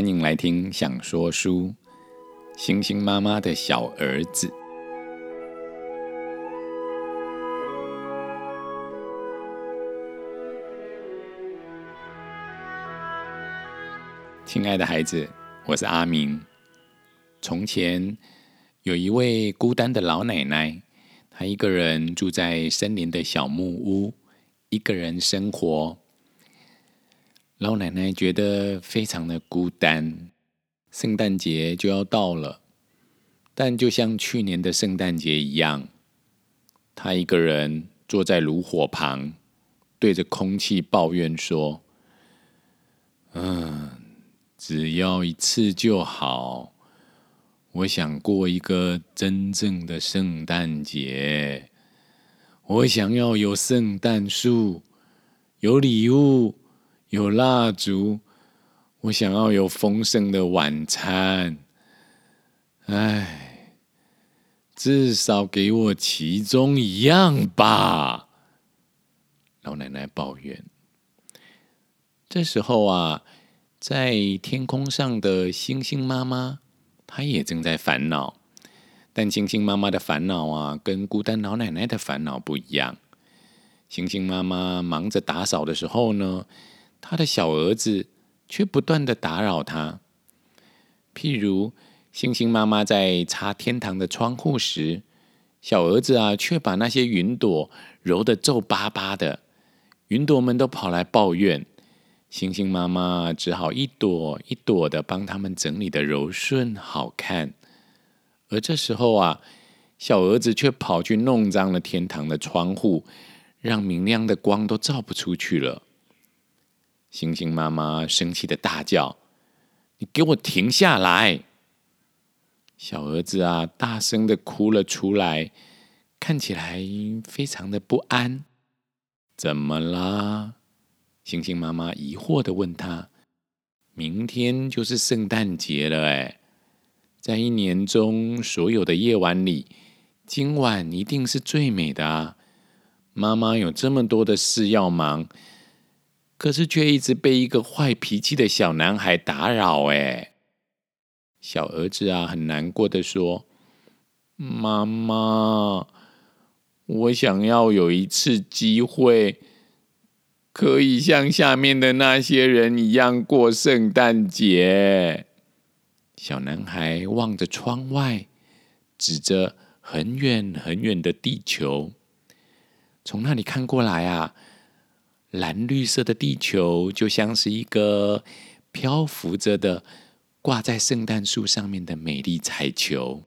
欢迎来听《想说书》。星星妈妈的小儿子，亲爱的孩子，我是阿明。从前有一位孤单的老奶奶，她一个人住在森林的小木屋，一个人生活。老奶奶觉得非常的孤单，圣诞节就要到了，但就像去年的圣诞节一样，她一个人坐在炉火旁，对着空气抱怨说：“嗯，只要一次就好，我想过一个真正的圣诞节，我想要有圣诞树，有礼物。”有蜡烛，我想要有丰盛的晚餐。唉，至少给我其中一样吧。老奶奶抱怨。这时候啊，在天空上的星星妈妈，她也正在烦恼。但星星妈妈的烦恼啊，跟孤单老奶奶的烦恼不一样。星星妈妈忙着打扫的时候呢。他的小儿子却不断的打扰他。譬如星星妈妈在擦天堂的窗户时，小儿子啊，却把那些云朵揉得皱巴巴的。云朵们都跑来抱怨，星星妈妈只好一朵一朵的帮他们整理的柔顺好看。而这时候啊，小儿子却跑去弄脏了天堂的窗户，让明亮的光都照不出去了。星星妈妈生气的大叫：“你给我停下来！”小儿子啊，大声的哭了出来，看起来非常的不安。怎么啦？星星妈妈疑惑的问他：“明天就是圣诞节了，哎，在一年中所有的夜晚里，今晚一定是最美的啊！妈妈有这么多的事要忙。”可是却一直被一个坏脾气的小男孩打扰。哎，小儿子啊，很难过的说：“妈妈，我想要有一次机会，可以像下面的那些人一样过圣诞节。”小男孩望着窗外，指着很远很远的地球，从那里看过来啊。蓝绿色的地球就像是一个漂浮着的、挂在圣诞树上面的美丽彩球。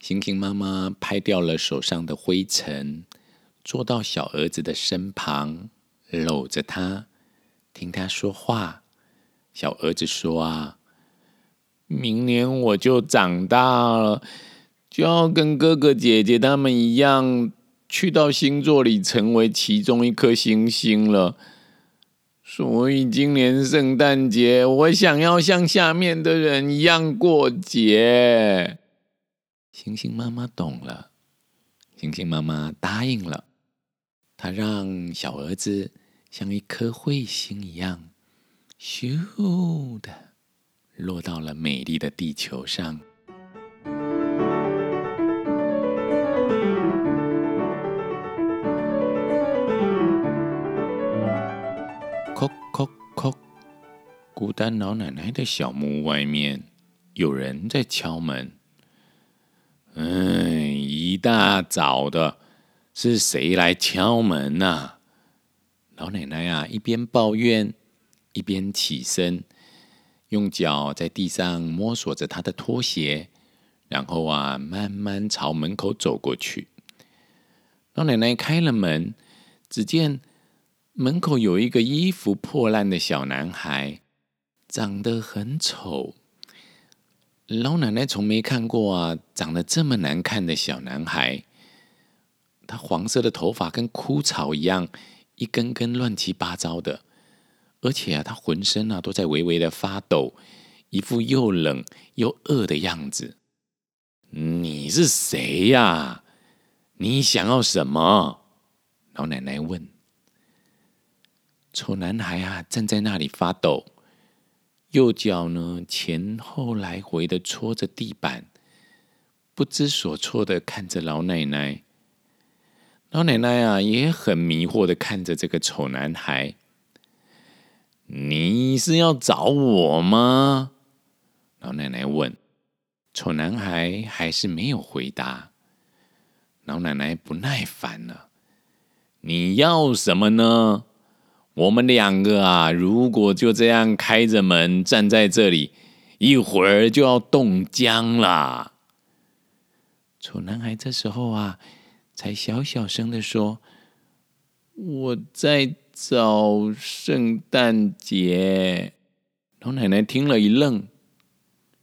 星星妈妈拍掉了手上的灰尘，坐到小儿子的身旁，搂着他，听他说话。小儿子说：“啊，明年我就长大了，就要跟哥哥姐姐他们一样。”去到星座里，成为其中一颗星星了。所以今年圣诞节，我想要像下面的人一样过节。星星妈妈懂了，星星妈妈答应了。她让小儿子像一颗彗星一样，咻的落到了美丽的地球上。孤单老奶奶的小木屋外面，有人在敲门。哎，一大早的，是谁来敲门呐？老奶奶啊，一边抱怨，一边起身，用脚在地上摸索着她的拖鞋，然后啊，慢慢朝门口走过去。老奶奶开了门，只见门口有一个衣服破烂的小男孩。长得很丑，老奶奶从没看过啊，长得这么难看的小男孩。他黄色的头发跟枯草一样，一根根乱七八糟的，而且啊，他浑身啊都在微微的发抖，一副又冷又饿的样子。你是谁呀？你想要什么？老奶奶问。丑男孩啊，站在那里发抖。右脚呢前后来回的搓着地板，不知所措的看着老奶奶。老奶奶啊，也很迷惑的看着这个丑男孩。你是要找我吗？老奶奶问。丑男孩还是没有回答。老奶奶不耐烦了：“你要什么呢？我们两个啊，如果就这样开着门站在这里，一会儿就要冻僵了。”丑男孩这时候啊。才小小声的说：“我在找圣诞节。”老奶奶听了一愣，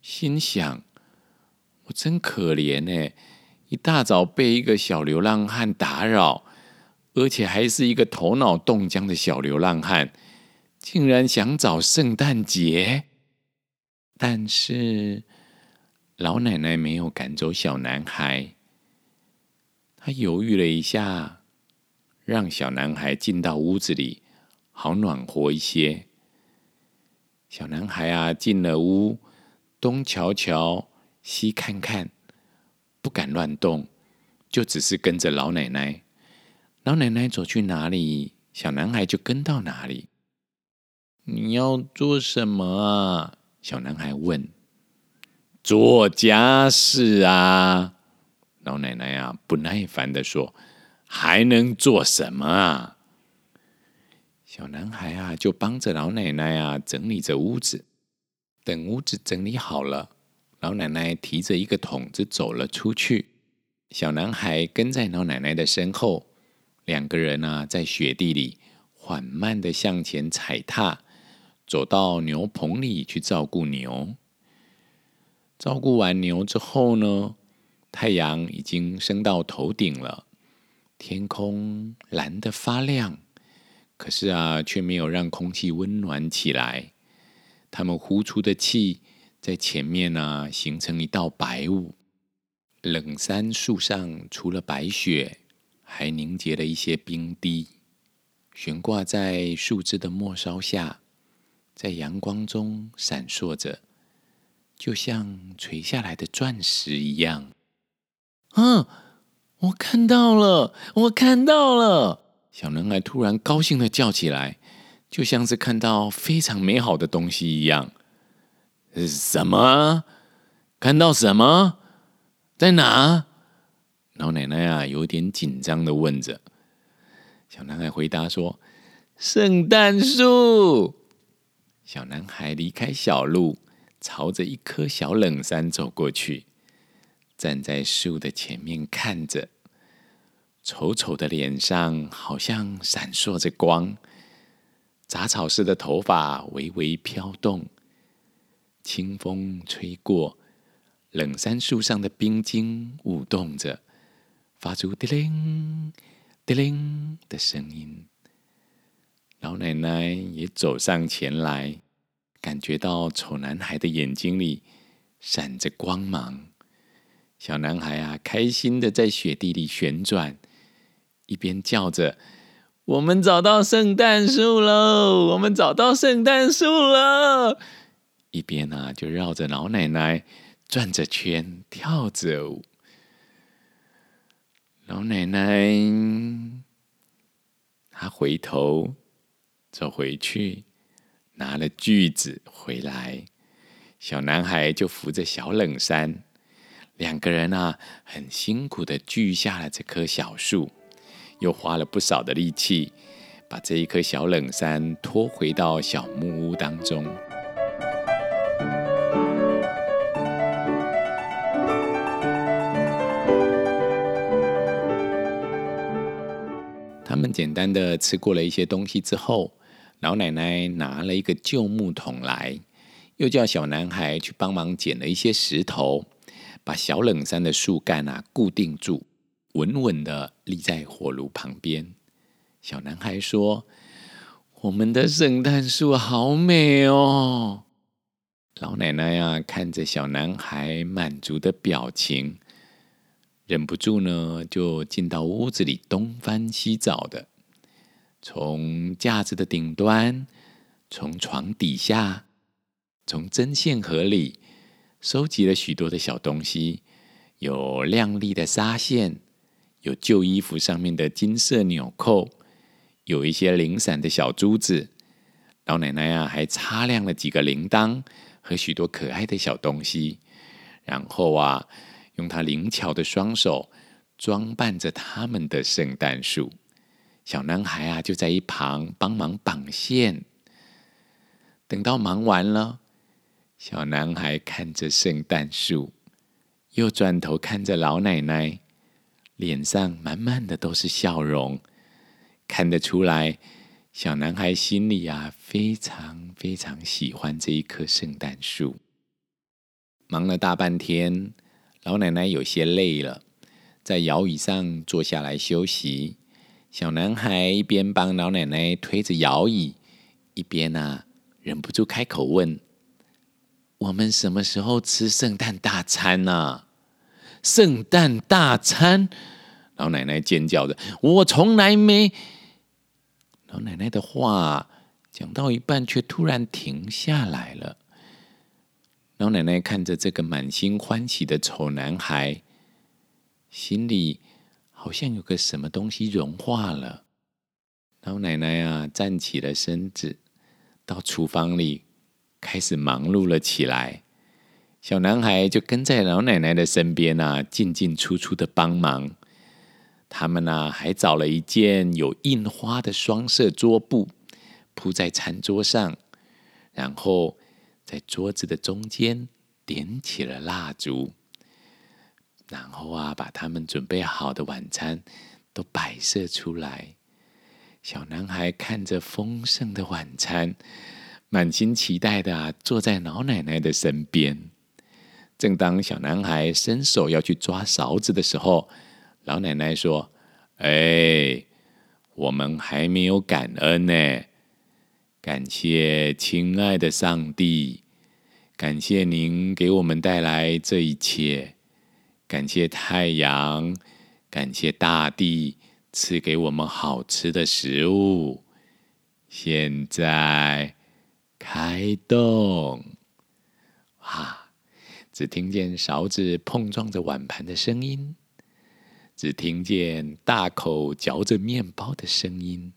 心想：“我真可怜呢，一大早被一个小流浪汉打扰，而且还是一个头脑冻僵的小流浪汉，竟然想找圣诞节。”但是老奶奶没有赶走小男孩。他犹豫了一下，让小男孩进到屋子里，好暖和一些。小男孩啊，进了屋，东瞧瞧，西看看，不敢乱动，就只是跟着老奶奶。老奶奶走去哪里，小男孩就跟到哪里。你要做什么啊？小男孩问。做家事啊。老奶奶啊，不耐烦的说：“还能做什么啊？”小男孩啊，就帮着老奶奶啊整理着屋子。等屋子整理好了，老奶奶提着一个桶子走了出去。小男孩跟在老奶奶的身后，两个人啊，在雪地里缓慢的向前踩踏，走到牛棚里去照顾牛。照顾完牛之后呢？太阳已经升到头顶了，天空蓝得发亮，可是啊，却没有让空气温暖起来。他们呼出的气在前面呢，形成一道白雾。冷杉树上除了白雪，还凝结了一些冰滴，悬挂在树枝的末梢下，在阳光中闪烁着，就像垂下来的钻石一样。嗯，我看到了，我看到了！小男孩突然高兴的叫起来，就像是看到非常美好的东西一样。什么？看到什么？在哪？老奶奶啊，有点紧张的问着。小男孩回答说：“圣诞树。”小男孩离开小路，朝着一棵小冷杉走过去。站在树的前面看着，丑丑的脸上好像闪烁着光，杂草似的头发微微飘动，清风吹过，冷杉树上的冰晶舞动着，发出滴铃滴铃的声音。老奶奶也走上前来，感觉到丑男孩的眼睛里闪着光芒。小男孩啊，开心的在雪地里旋转，一边叫着：“我们找到圣诞树喽！我们找到圣诞树了！”一边呢，就绕着老奶奶转着圈，跳着舞。老奶奶，她回头走回去，拿了锯子回来。小男孩就扶着小冷山。两个人啊，很辛苦的锯下了这棵小树，又花了不少的力气，把这一棵小冷杉拖回到小木屋当中。简单的吃过了一些东西之后，老奶奶拿了一个旧木桶来，又叫小男孩去帮忙捡了一些石头。把小冷杉的树干啊固定住，稳稳的立在火炉旁边。小男孩说：“我们的圣诞树好美哦！”老奶奶呀，看着小男孩满足的表情，忍不住呢，就进到屋子里东翻西找的，从架子的顶端，从床底下，从针线盒里收集了许多的小东西，有亮丽的纱线，有旧衣服上面的金色纽扣，有一些零散的小珠子。老奶奶啊，还擦亮了几个铃铛和许多可爱的小东西，然后啊，用他灵巧的双手装扮着他们的圣诞树。小男孩啊，就在一旁帮忙绑线。等到忙完了，小男孩看着圣诞树，又转头看着老奶奶，脸上满满的都是笑容，看得出来。小男孩心里啊，非常非常喜欢这一棵圣诞树。忙了大半天，老奶奶有些累了，在摇椅上坐下来休息。小男孩一边帮老奶奶推着摇椅，一边啊，忍不住开口问：“我们什么时候吃圣诞大餐呢？”圣诞大餐！老奶奶尖叫着：“我从来没……”老奶奶的话讲到一半，却突然停下来了。老奶奶看着这个满心欢喜的丑男孩，心里好像有个什么东西融化了。老奶奶啊，站起了身子，到厨房里开始忙碌了起来。小男孩就跟在老奶奶的身边啊，进进出出的帮忙。他们呢，还找了一件有印花的双色桌布，铺在餐桌上，然后在桌子的中间点起了蜡烛，然后啊，把他们准备好的晚餐都摆设出来。小男孩看着丰盛的晚餐，满心期待的啊，坐在老奶奶的身边。正当小男孩伸手要去抓勺子的时候，老奶奶说：“哎，我们还没有感恩呢。感谢亲爱的上帝，感谢您给我们带来这一切，感谢太阳，感谢大地赐给我们好吃的食物。现在开动！啊，只听见勺子碰撞着碗盘的声音。只听见大口嚼着面包的声音，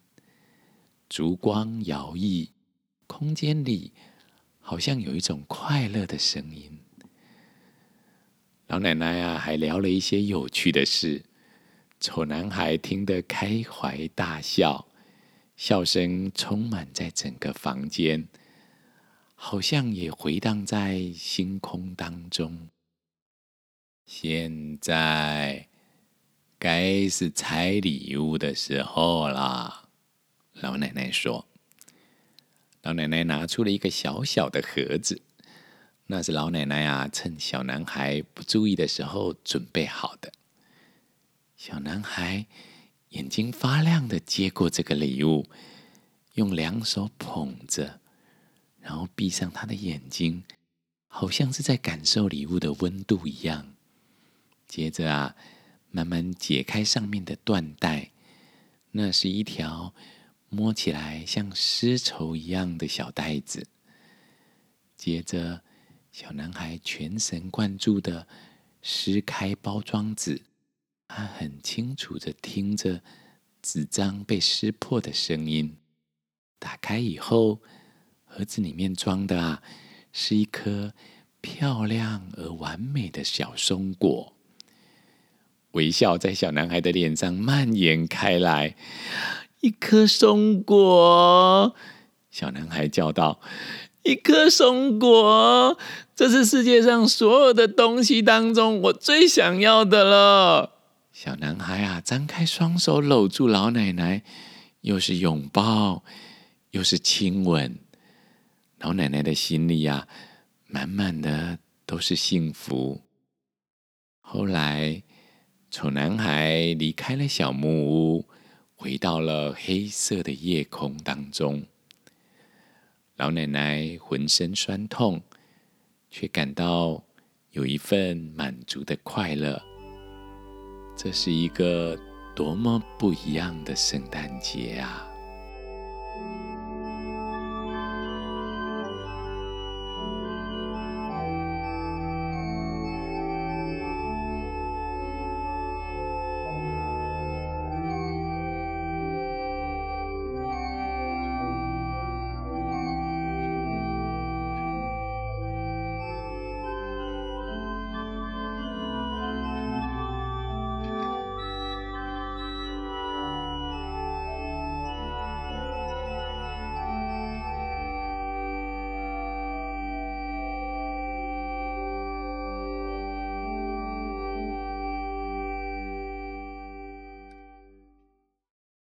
烛光摇曳，空间里好像有一种快乐的声音。老奶奶啊，还聊了一些有趣的事，丑男孩听得开怀大笑，笑声充满在整个房间，好像也回荡在星空当中。现在。该是拆礼物的时候啦，老奶奶说。老奶奶拿出了一个小小的盒子，那是老奶奶啊趁小男孩不注意的时候准备好的。小男孩眼睛发亮的接过这个礼物，用两手捧着，然后闭上他的眼睛，好像是在感受礼物的温度一样。接着啊。慢慢解开上面的缎带，那是一条摸起来像丝绸一样的小袋子。接着，小男孩全神贯注的撕开包装纸，他很清楚的听着纸张被撕破的声音。打开以后，盒子里面装的啊，是一颗漂亮而完美的小松果。微笑在小男孩的脸上蔓延开来。一颗松果，小男孩叫道：“一颗松果，这是世界上所有的东西当中我最想要的了。”小男孩啊，张开双手搂住老奶奶，又是拥抱，又是亲吻。老奶奶的心里呀，满满的都是幸福。后来。丑男孩离开了小木屋，回到了黑色的夜空当中。老奶奶浑身酸痛，却感到有一份满足的快乐。这是一个多么不一样的圣诞节啊！